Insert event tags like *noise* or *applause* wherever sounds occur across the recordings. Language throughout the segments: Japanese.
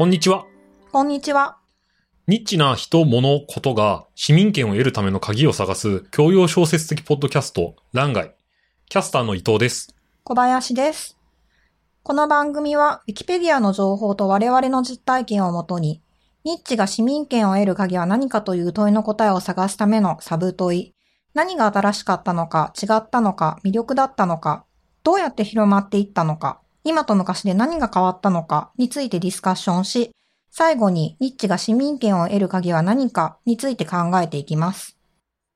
こんにちは。こんにちは。ニッチな人、物、ことが市民権を得るための鍵を探す教養小説的ポッドキャスト、欄外。キャスターの伊藤です。小林です。この番組は、ウィキペディアの情報と我々の実体験をもとに、ニッチが市民権を得る鍵は何かという問いの答えを探すためのサブ問い。何が新しかったのか、違ったのか、魅力だったのか、どうやって広まっていったのか、今と昔で何が変わったのかについてディスカッションし、最後にニッチが市民権を得る鍵は何かについて考えていきます。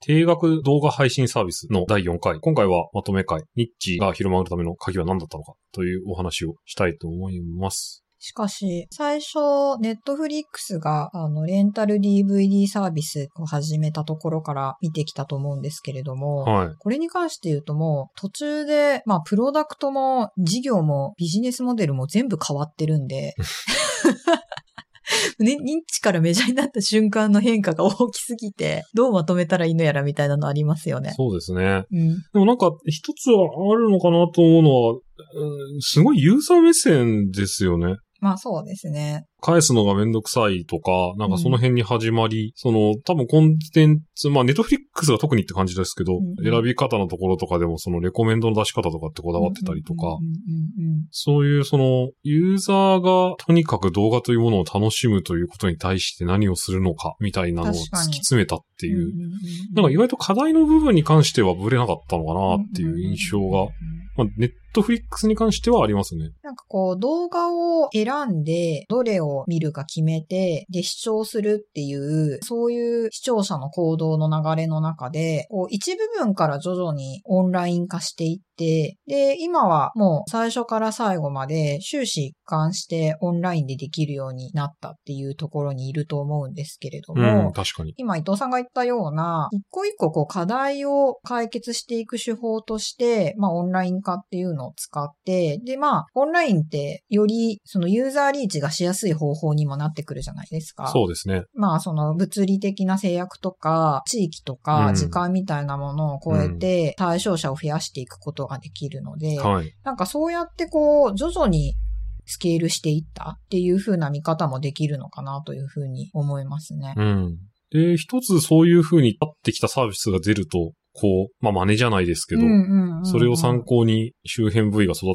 定額動画配信サービスの第4回。今回はまとめ会。ニッチが広まるための鍵は何だったのかというお話をしたいと思います。しかし、最初、ネットフリックスが、あの、レンタル DVD サービスを始めたところから見てきたと思うんですけれども、はい。これに関して言うともう、途中で、まあ、プロダクトも、事業も、ビジネスモデルも全部変わってるんで、*laughs* ね、認知からメジャーになった瞬間の変化が大きすぎて、どうまとめたらいいのやらみたいなのありますよね。そうですね。うん。でもなんか一つはあるのかなと思うのは、うんすごいユーザー目線ですよね。まあそうですね。返すのがめんどくさいとか、なんかその辺に始まり、その多分コンテンツ、まあネットフリックスが特にって感じですけど、うんうん。選び方のところとかでもそのレコメンドの出し方とかってこだわってたりとか、うんうんうんうんそういうそのユーザーがとにかく動画というものを楽しむということに対して何をするのかみたいなのを突き詰めたっていう、うんうんうんなんか意外と課題の部分に関してはブレなかったのかなっていう印象が、まあネットフリックスに関してはありますね。なんかこう動画を選んでどれを見るか決めてで視聴するっていうそういう視聴者の行動の流れの中でこう一部分から徐々にオンライン化していってで今はもう最初から最後まで終始一貫してオンラインでできるようになったっていうところにいると思うんですけれども、うん、確かに。今伊藤さんが言ったような、一個一個こう課題を解決していく手法として、まあオンライン化っていうのを使って、でまあオンラインってよりそのユーザーリーチがしやすい方法にもなってくるじゃないですか。そうですね。まあその物理的な制約とか、地域とうかん時間みたいなものを超えて対象者を増やしていくことができるので、はい。なんかそうやってこう徐々にスケールしていったっていう風な見方もできるのかなという風に思いますね。うん。で、一つそういう風に立ってきたサービスが出ると、こう、まあ真似じゃないですけど、それを参考に周辺部位が育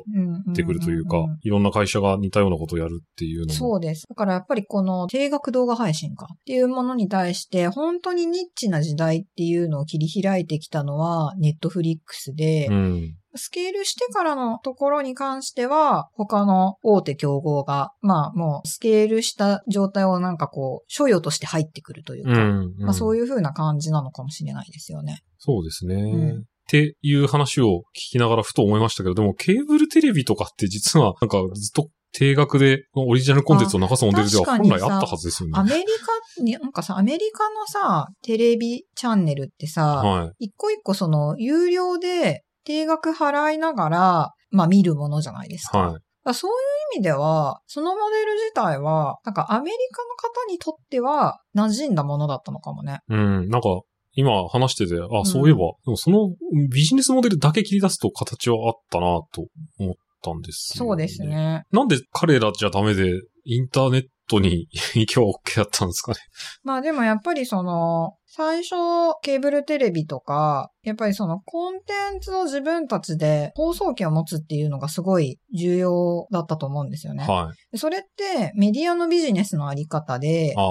ってくるというか、いろんな会社が似たようなことをやるっていうのも。そうです。だからやっぱりこの定額動画配信かっていうものに対して、本当にニッチな時代っていうのを切り開いてきたのはネットフリックスで、うん。スケールしてからのところに関しては、他の大手競合が、まあもうスケールした状態をなんかこう、所与として入ってくるというか、うん。まあそういう。いう風な感じなのかもしれないですよね。そうですね。んっていう話を聞きながらふと思いましたけど、でもケーブルテレビとかって実はなんかずっと定額でオリジナルコンテンツを流すモデルでは本来あったはずですよね。アメリカに、なんかさ、アメリカのさ、テレビチャンネルってさ、はい。一個一個その、有料で定額払いながら、まあ見るものじゃないですか。はい。そういう意味では、そのモデル自体は、なんかアメリカの方にとっては馴染んだものだったのかもね。うん。なんか、今話してて、あ、そういえば、でもそのビジネスモデルだけ切り出すと形はあったなと思ったんですよ、そうです。ね。なんで彼らじゃダメで、インターネットに *laughs* 影響は OK だったんですかね。まあでもやっぱりその、最初、ケーブルテレビとか、やっぱりそのコンテンツを自分たちで放送権を持つっていうのがすごい重要だったと思うんですよね。はい。でそれってメディアのビジネスのあり方で、ああ。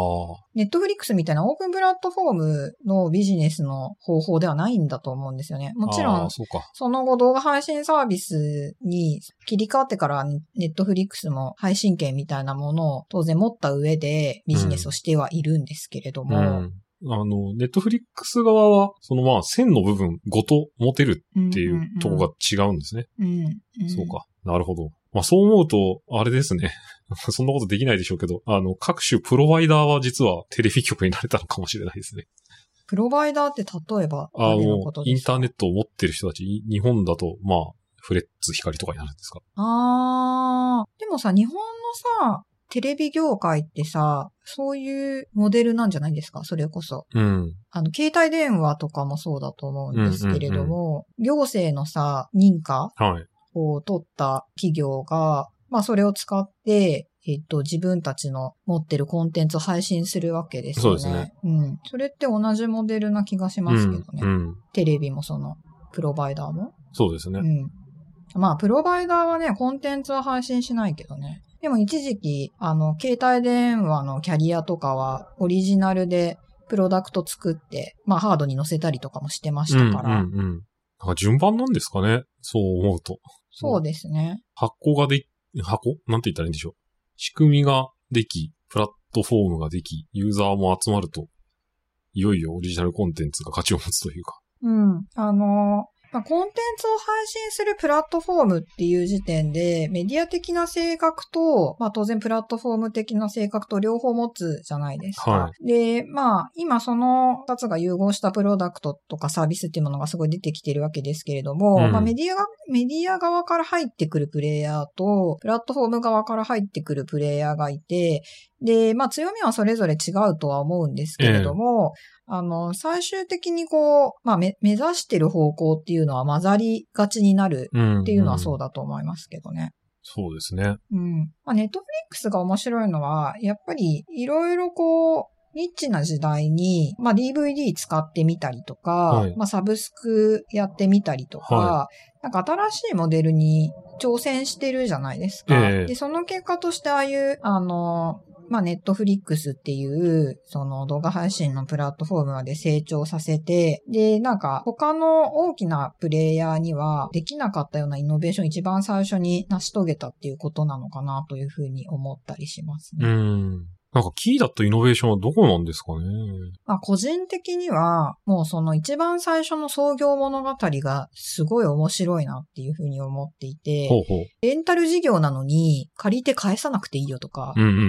ネットフリックスみたいなオープンプラットフォームのビジネスの方法ではないんだと思うんですよね。もちろんそ。その後動画配信サービスに切り替わってからネットフリックスも配信権みたいなものを当然持った上でビジネスをしてはいるんですけれども、うん。あの、ネットフリックス側は、そのまあ、線の部分ごと持てるっていうところが違うんですね。うんそうか。なるほど。まあそう思うと、あれですね。*laughs* そんなことできないでしょうけど、あの、各種プロバイダーは実はテレビ局になれたのかもしれないですね。プロバイダーって例えばあ誰のインターネットを持ってる人たち、い日本だと、まあ、フレッツ光とかになるんですか？あー、でもさ、日本のさ、テレビ業界ってさ、そういうモデルなんじゃないですか？それこそ。うん。あの、携帯電話とかもそうだと思うんですけれども、行政のさ、認可はい。を取った企業が、まあそれを使って、えっと、自分たちの持ってるコンテンツを配信するわけですよね。そうですね。うん。それって同じモデルな気がしますけどね。うん。うん。テレビもその、プロバイダーも。そうですね。うん。まあ、プロバイダーはね、コンテンツは配信しないけどね。でも一時期、あの、携帯電話のキャリアとかは、オリジナルでプロダクト作って、まあ、ハードに載せたりとかもしてましたから。うんうんうん。なんか順番なんですかね？そう思うと。そうですね。発行ができ、箱なんて言ったらいいんでしょう。仕組みができ、プラットフォームができ、ユーザーも集まると、いよいよオリジナルコンテンツが価値を持つというか。うん。あの、まあ、コンテンツを配信するプラットフォームっていう時点で、メディア的な性格と、まあ当然プラットフォーム的な性格と両方持つじゃないですか。はで、まあ今その二つが融合したプロダクトとかサービスっていうものがすごい出てきてるわけですけれども、うんまあメディアが、メディア側から入ってくるプレイヤーと、プラットフォーム側から入ってくるプレイヤーがいて、で、まあ強みはそれぞれ違うとは思うんですけれども、あの、最終的にこう、まあ、め、目指してる方向っていうのは混ざりがちになるうん。っていうのはそうだ。だと思いますけどね。そうですね。うん。まあ、ネットフリックスが面白いのは、やっぱりいろいろこう、ニッチな時代に、まあ、DVD 使ってみたりとか、はいまあ、サブスクやってみたりとか、はなんか新しいモデルに挑戦してるじゃないですか。ええで、その結果としてああいう、あの、まあ、ネットフリックスっていう、その動画配信のプラットフォームまで成長させて、で、なんか他の大きなプレイヤーにはできなかったようなイノベーション一番最初に成し遂げたっていうことなのかなというふうに思ったりしますねう。ん。なんかキーだったイノベーションはどこなんですかねまあ個人的には、もうその一番最初の創業物語がすごい面白いなっていうふうに思っていて、ほうほう。レンタル事業なのに借りて返さなくていいよとか、うんうんうんう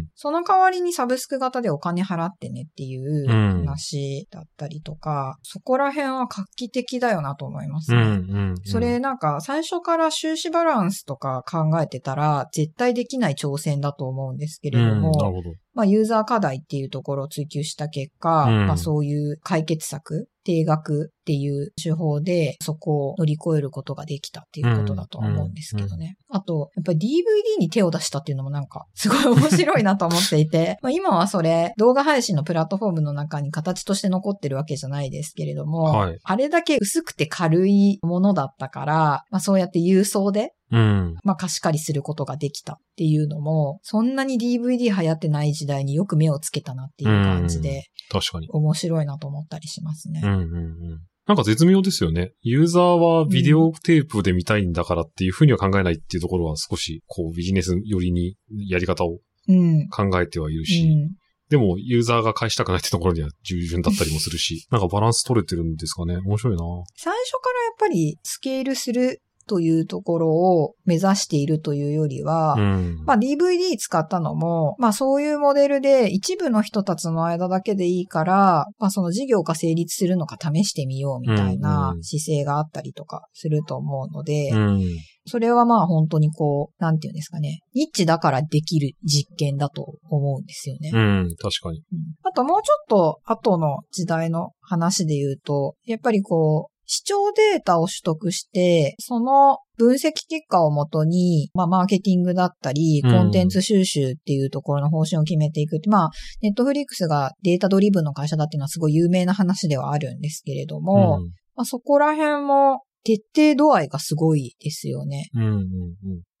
ん。その代わりにサブスク型でお金払ってねっていううん話だったりとか、そこら辺は画期的だよなと思いますうんね。うんうん。それなんか最初から収支バランスとか考えてたら絶対できない挑戦だと思うんですけうん、れども、なるほど。まあユーザー課題っていうところを追求した結果、うんまあそういう解決策、定額っていう手法でそこを乗り越えることができたっていうことだとは思うんですけどね。あと、やっぱり DVD に手を出したっていうのもなんかすごい面白いなと思っていて、*laughs* まあ今はそれ動画配信のプラットフォームの中に形として残ってるわけじゃないですけれども、はいあれだけ薄くて軽いものだったから、まあそうやって郵送でうん。まあ貸し借りすることができたっていうのも、そんなに DVD 流行ってない時代によく目をつけたなっていう感じで、確かに。面白いなと思ったりしますね。うんうんうん。なんか絶妙ですよね。ユーザーはビデオテープで見たいんだからっていうふうには考えないっていうところは少し、こうビジネス寄りにやり方をうん。考えてはいるうし、ん。でもユーザーが返したくないってところには従順だったりもするし、なんかバランス取れてるんですかね。面白いな最初からやっぱりスケールするというところを目指しているというよりは、うん。まあ DVD 使ったのも、まあそういうモデルで一部の人たちの間だけでいいから、まあその事業が成立するのか試してみようみたいうんなうん姿勢があったりとかすると思うので、うん。それはまあ本当にこう、なんていうんですかね。ニッチだからできる実験だと思うんですよね。うん。確かに。うんあともうちょっと後の時代の話で言うと、やっぱりこう、視聴データを取得して、その分析結果をもとに、まあ、マーケティングだったり、うんコンテンツ収集っていうところの方針を決めていくって、まあ、ネットフリックスがデータドリブンの会社だっていうのはすごい有名な話ではあるんですけれども、うんまあ、そこら辺も徹底度合いがすごいですよね。うんうんうん。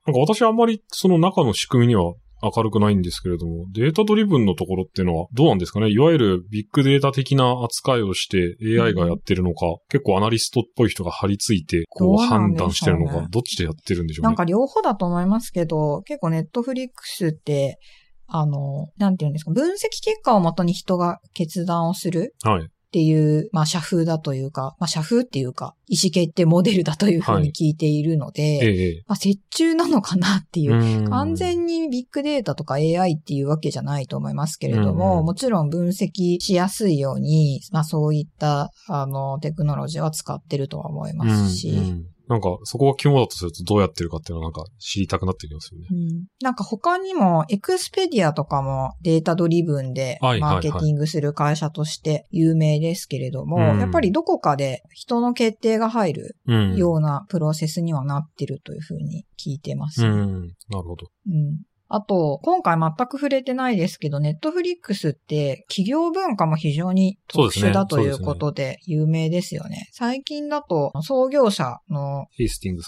なんか私はあんまりその中の仕組みには明るくないんですけれども、データドリブンのところっていうのはどうなんですかね？いわゆるビッグデータ的な扱いをして AI がやってるのか、結構アナリストっぽい人が張り付いてこう判断してるのか、どっちでやってるんでしょうね？なんか両方だと思いますけど、結構ネットフリックスって、あの、なんていうんですか、分析結果をもとに人が決断をするはい。っていう、まあ、社風だというか、まあ、社風っていうか、意思決定モデルだというふうに聞いているので、ええ。まあ、折衷なのかなっていう。うん完全にビッグデータとか AI っていうわけじゃないと思いますけれども、もちろん分析しやすいように、まあそういった、あの、テクノロジーは使ってるとは思いますし、なんか、そこが肝だとするとどうやってるかっていうのはなんか知りたくなってきますよね。うんなんか他にも、エクスペディアとかもデータドリブンではいはいはいマーケティングする会社として有名ですけれども、うんやっぱりどこかで人の決定が入るうん。ようなプロセスにはなってるというふうに聞いてますね。うん。なるほど。うんあと、今回全く触れてないですけど、ネットフリックスって企業文化も非常に特殊だということで有名ですよね。最近だと、創業者の。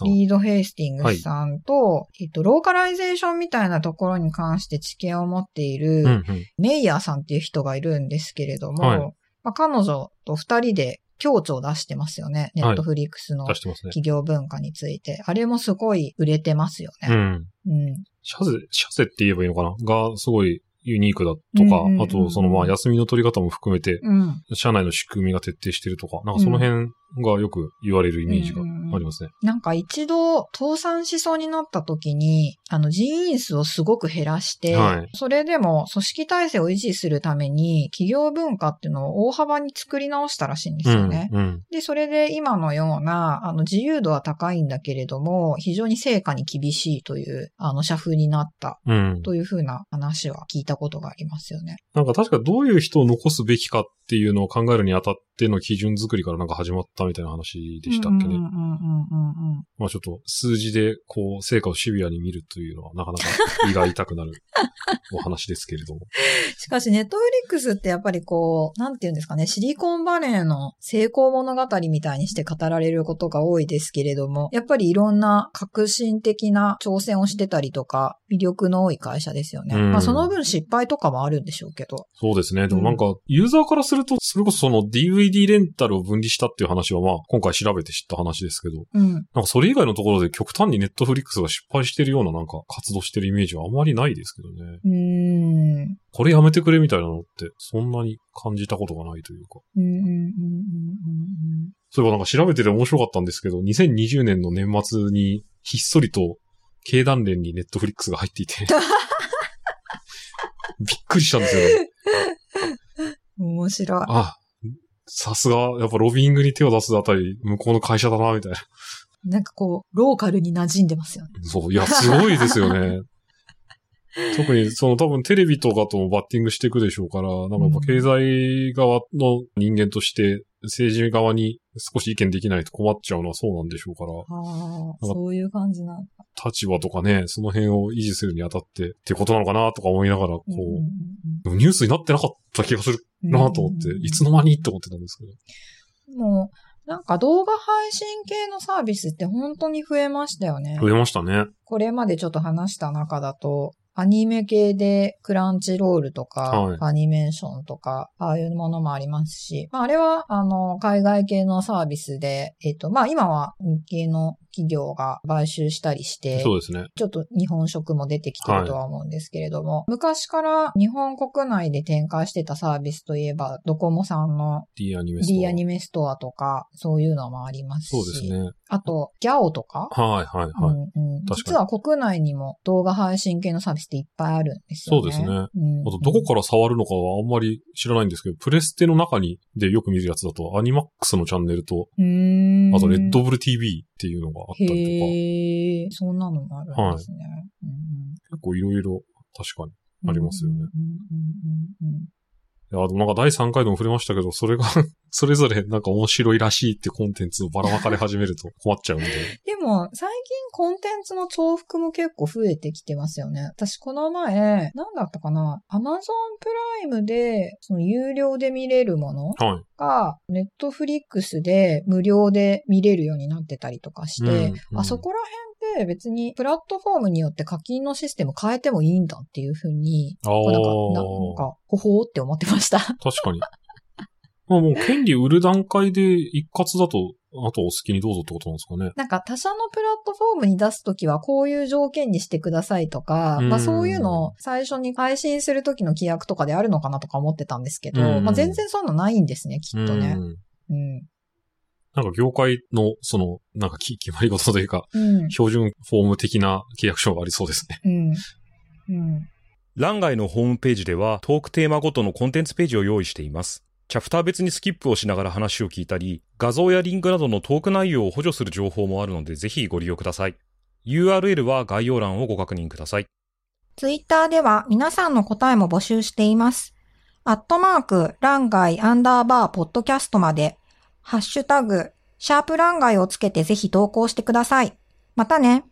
リード・ヘイスティングスさんと、えっと、ローカライゼーションみたいなところに関して知見を持っている、うんうん。メイヤーさんっていう人がいるんですけれども、はいまあ、彼女と二人で共著を出してますよね。ネットフリックスの。企業文化について。あれもすごい売れてますよね。うん。うん。シャゼ、シャゼって言えばいいのかな？が、すごいユニークだとか、うんうんうんうんあと、そのまあ、休みの取り方も含めて、うん。社内の仕組みが徹底してるとか、なんかその辺がよく言われるイメージがうんうんうんありますね。なんか一度倒産しそうになった時に、あの人員数をすごく減らして、はいそれでも組織体制を維持するために企業文化っていうのを大幅に作り直したらしいんですよね。うん。うん。で、それで今のような、あの、自由度は高いんだけれども、非常に成果に厳しいという、あの、社風になったうん。というふうな話は聞いたことがありますよね。なんか確かどういう人を残すべきかっていうのを考えるにあたっての基準作りからなんか始まっったみたいな話でしたっけね。うんうんうんうんうんうん。まあちょっと数字でこう成果をシビアに見るというのはなかなか胃が痛くなるお話ですけれども。*laughs* しかし、ネットフリックスってやっぱりこう、なんて言うんですかね、シリコンバレーの成功物語みたいにして語られることが多いですけれども、やっぱりいろんな革新的な挑戦をしてたりとか、魅力の多い会社ですよね。うんまあその分失敗とかもあるんでしょうけど。そうですね。でもなんか、ユーザーからすると、それこそその DVD レンタルを分離したっていう話はまあ、今回調べて知った話ですけど、うん。なんかそれ以外のところで極端にネットフリックスが失敗してるようななんか活動してるイメージはあまりないですけどね。うーん。これやめてくれみたいなのって、そんなに感じたことがないというか。うんうんうんうんうんそういえばなんか調べてて面白かったんですけど、2020年の年末にひっそりと経団連にネットフリックスが入っていて、*laughs* びっくりしたんですよ。うん。面白い。あ、さすが、やっぱロビングに手を出すあたり、向こうの会社だな、みたいな。なんかこう、ローカルに馴染んでますよね。そう、いや、すごいですよね。*laughs* 特に、その多分テレビとかともバッティングしていくでしょうから、なんかやっぱ経済側の人間として政治側に少し意見できないと困っちゃうのはそうなんでしょうから、ああ、そういう感じなんだ。立場とかね、その辺を維持するにあたってっていうことなのかなとか思いながら、こうんうんう、ニュースになってなかった気がするうんなと思って、いつの間にって思ってたんですけど。もう、なんか動画配信系のサービスって本当に増えましたよね。増えましたね。これまでちょっと話した中だと、アニメ系でクランチロールとか、はいアニメーションとか、ああいうものもありますし、まあ、あれは、あの、海外系のサービスで、えっと、まあ、今は日系の企業が買収したりして、そうですね。ちょっと日本食も出てきてるとは思うんですけれども、昔から日本国内で展開してたサービスといえば、ドコモさんの D アニメストア D アニメストアとか、そういうのもありますし、そうですね。あと、ギャオとか、はいはいはい。うんうん、実は国内にも動画配信系のサービスっていっぱいあるんですよね。そうですねうんあと、どこから触るのかはあんまり知らないんですけど、プレステの中にでよく見るやつだと、アニマックスのチャンネルと、あと、レッドブル TV っていうのがあったりとか、そんなのもあるんですね。うん結構いろいろ確かに。うんありますよね。うんうんうんうんいや、なんか第3回でも触れましたけど、それが *laughs* それぞれなんか面白いらしいってコンテンツをばらまかれ始めると困っちゃうんで。でも、最近コンテンツの重複も結構増えてきてますよね。私この前、なんだったかな？アマゾンプライムで、その有料で見れるものはい。が、ネットフリックスで無料で見れるようになってたりとかして、うんうんあそこら辺って別にプラットフォームによって課金のシステム変えてもいいんだっていうふうに、あなんか、なんか、ほほーって思ってました。確かに。*laughs* まあもう権利売る段階で一括だと、あとお好きにどうぞってことなんですかね。なんか他社のプラットフォームに出すときはこういう条件にしてくださいとか、うんまあそういうのを最初に配信するときの規約とかであるのかなとか思ってたんですけど、うんまあ全然そういうのないんですね、きっとね。うんうん。なんか業界の、その、なんかき決まり事というか、うん。標準フォーム的な契約書がありそうですね。うん。うん。欄外のホームページではトークテーマごとのコンテンツページを用意しています。チャプター別にスキップをしながら話を聞いたり、画像やリンクなどのトーク内容を補助する情報もあるのでぜひご利用ください。URL は概要欄をご確認ください。ツイッターでは皆さんの答えも募集しています。アットマーク、ランガイアンダーバーポッドキャストまで、ハッシュタグ、シャープランガイをつけてぜひ投稿してください。またね。